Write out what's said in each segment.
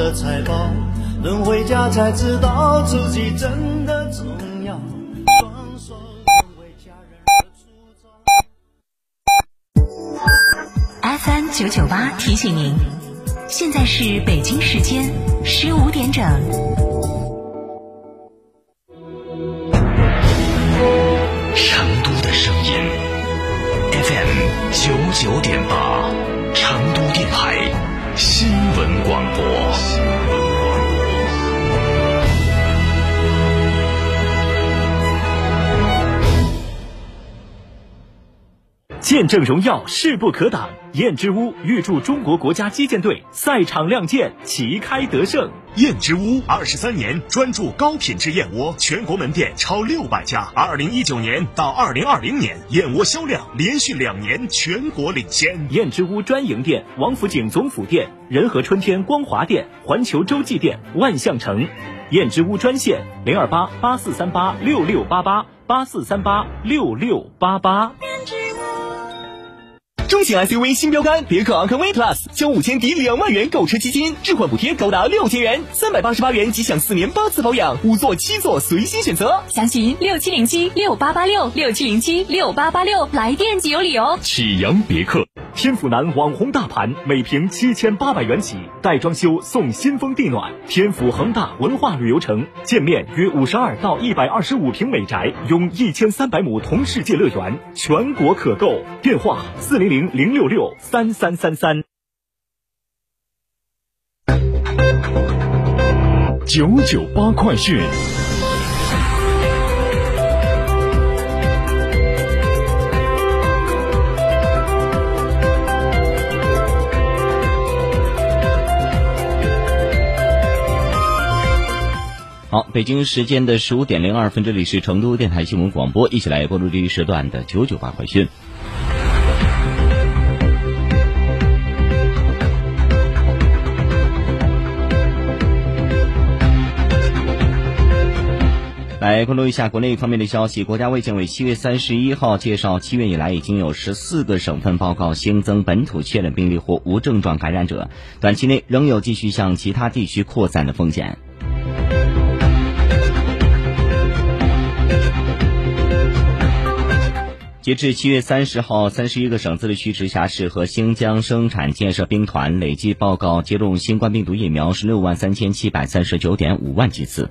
的财宝，等回家才知道自己真的重要。双手为家人而粗糙。FM 九九八提醒您，现在是北京时间十五点整。成都的声音，FM 九九点八，成都电台见证荣耀，势不可挡。燕之屋预祝中国国家击剑队赛场亮剑，旗开得胜。燕之屋二十三年专注高品质燕窝，全国门店超六百家。二零一九年到二零二零年，燕窝销量连续两年全国领先。燕之屋专营店：王府井总府店、仁和春天光华店、环球洲际店、万象城。燕之屋专线：零二八八四三八六六八八八四三八六六八八。中型 SUV 新标杆别克昂科威 Plus，交五千抵两万元购车基金，置换补贴高达六千元，三百八十八元即享四年八次保养，五座七座随心选择。详询六七零七六八八六六七零七六八八六，来电即有礼哦。启阳别克，天府南网红大盘，每平七千八百元起，带装修送新风地暖。天府恒大文化旅游城，建面约五十二到一百二十五平美宅，拥一千三百亩同世界乐园，全国可购。电话四零零。零六六三三三三九九八快讯。好，北京时间的十五点零二分，这里是成都电台新闻广播，一起来关注这一时段的九九八快讯。来关注一下国内方面的消息。国家卫健委七月三十一号介绍，七月以来已经有十四个省份报告新增本土确诊病例或无症状感染者，短期内仍有继续向其他地区扩散的风险。截至七月三十号，三十一个省、自治区、直辖市和新疆生产建设兵团累计报告接种新冠病毒疫苗十六万三千七百三十九点五万剂次。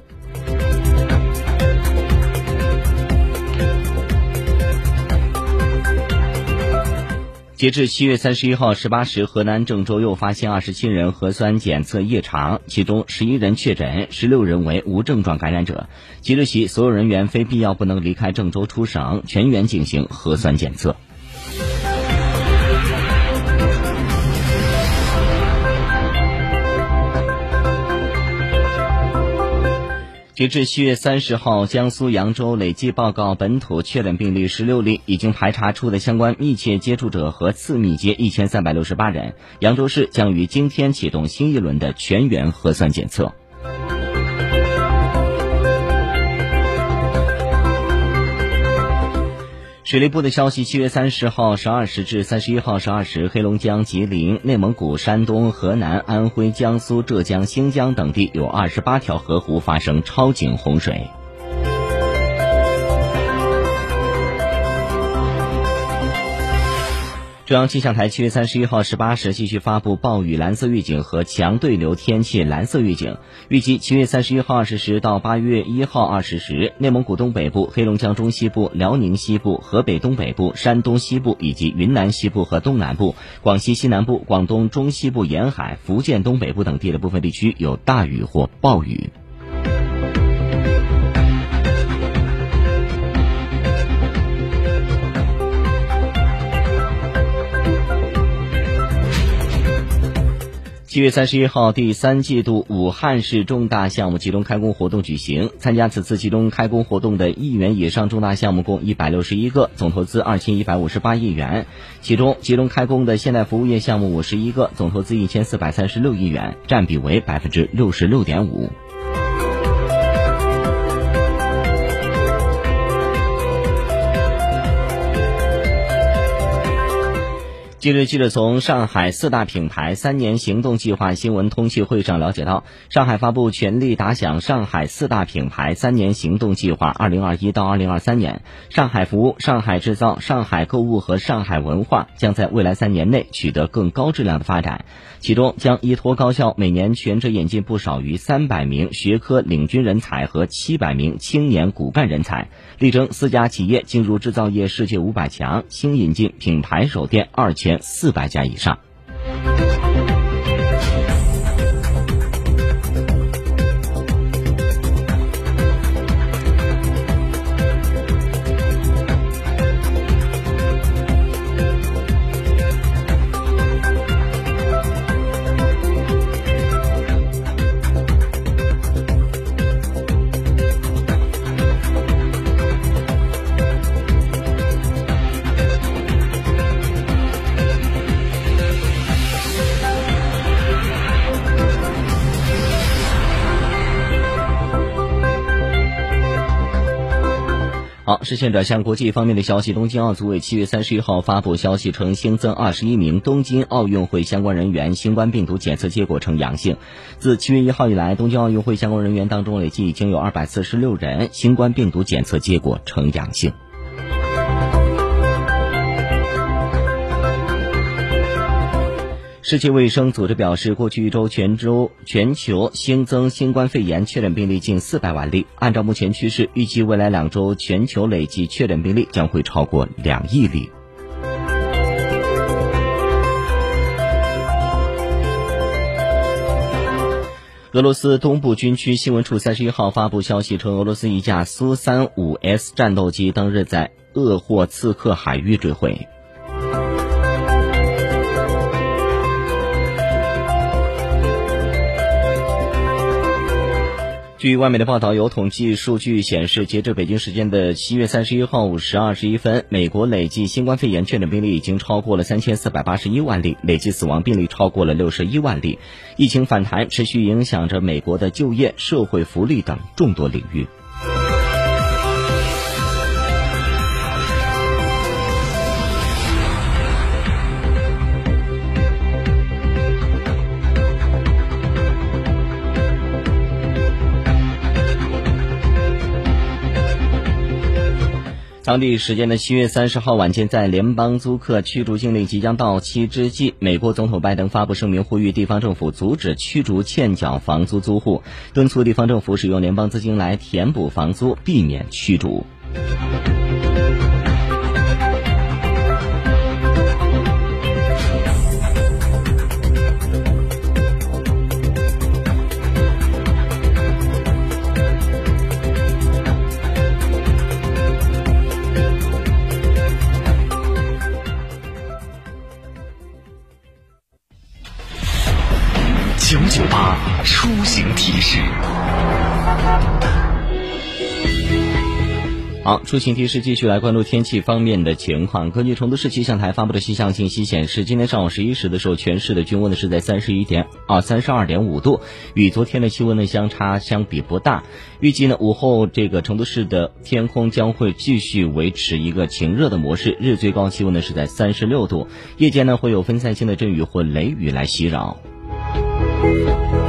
截至七月三十一号十八时，河南郑州又发现二十七人核酸检测异常，其中十一人确诊，十六人为无症状感染者。即日起，所有人员非必要不能离开郑州出省，全员进行核酸检测。截至七月三十号，江苏扬州累计报告本土确诊病例十六例，已经排查出的相关密切接触者和次密接一千三百六十八人。扬州市将于今天启动新一轮的全员核酸检测。水利部的消息：七月三十号十二时至三十一号十二时，黑龙江、吉林、内蒙古、山东、河南、安徽、江苏、浙江、新疆等地有二十八条河湖发生超警洪水。中央气象台七月三十一号十八时继续发布暴雨蓝色预警和强对流天气蓝色预警。预计七月三十一号二十时到八月一号二十时，内蒙古东北部、黑龙江中西部、辽宁西部、河北东北部、山东西部以及云南西部和东南部、广西西南部、广东中西部沿海、福建东北部等地的部分地区有大雨或暴雨。七月三十一号，第三季度武汉市重大项目集中开工活动举行。参加此次集中开工活动的亿元以上重大项目共一百六十一个，总投资二千一百五十八亿元。其中，集中开工的现代服务业项目五十一个，总投资一千四百三十六亿元，占比为百分之六十六点五。近日，记者从上海四大品牌三年行动计划新闻通气会上了解到，上海发布全力打响上海四大品牌三年行动计划（二零二一到二零二三年），上海服务、上海制造、上海购物和上海文化将在未来三年内取得更高质量的发展。其中，将依托高校每年全职引进不少于三百名学科领军人才和七百名青年骨干人才，力争四家企业进入制造业世界五百强，新引进品牌手店二千。四百家以上。好，视线转向国际方面的消息。东京奥组委七月三十一号发布消息称，新增二十一名东京奥运会相关人员新冠病毒检测结果呈阳性。自七月一号以来，东京奥运会相关人员当中累计已经有二百四十六人新冠病毒检测结果呈阳性。世界卫生组织表示，过去一周全周全球新增新冠肺炎确诊病例近四百万例。按照目前趋势，预计未来两周全球累计确诊病例将会超过两亿例。俄罗斯东部军区新闻处三十一号发布消息称，俄罗斯一架苏三五 S 战斗机当日在鄂霍次克海域坠毁。据外媒的报道，有统计数据显示，截至北京时间的七月三十一号五时二十一分，美国累计新冠肺炎确诊病例已经超过了三千四百八十一万例，累计死亡病例超过了六十一万例。疫情反弹持续影响着美国的就业、社会福利等众多领域。当地时间的七月三十号晚间，在联邦租客驱逐禁令即将到期之际，美国总统拜登发布声明，呼吁地方政府阻止驱逐欠缴房租租户，敦促地方政府使用联邦资金来填补房租，避免驱逐。九九八出行提示。好，出行提示继续来关注天气方面的情况。根据成都市气象台发布的气象信息显示，今天上午十一时的时候，全市的均温呢是在三十一点啊三十二点五度，与昨天的气温呢相差相比不大。预计呢午后这个成都市的天空将会继续维持一个晴热的模式，日最高气温呢是在三十六度，夜间呢会有分散性的阵雨或雷雨来袭扰。嗯。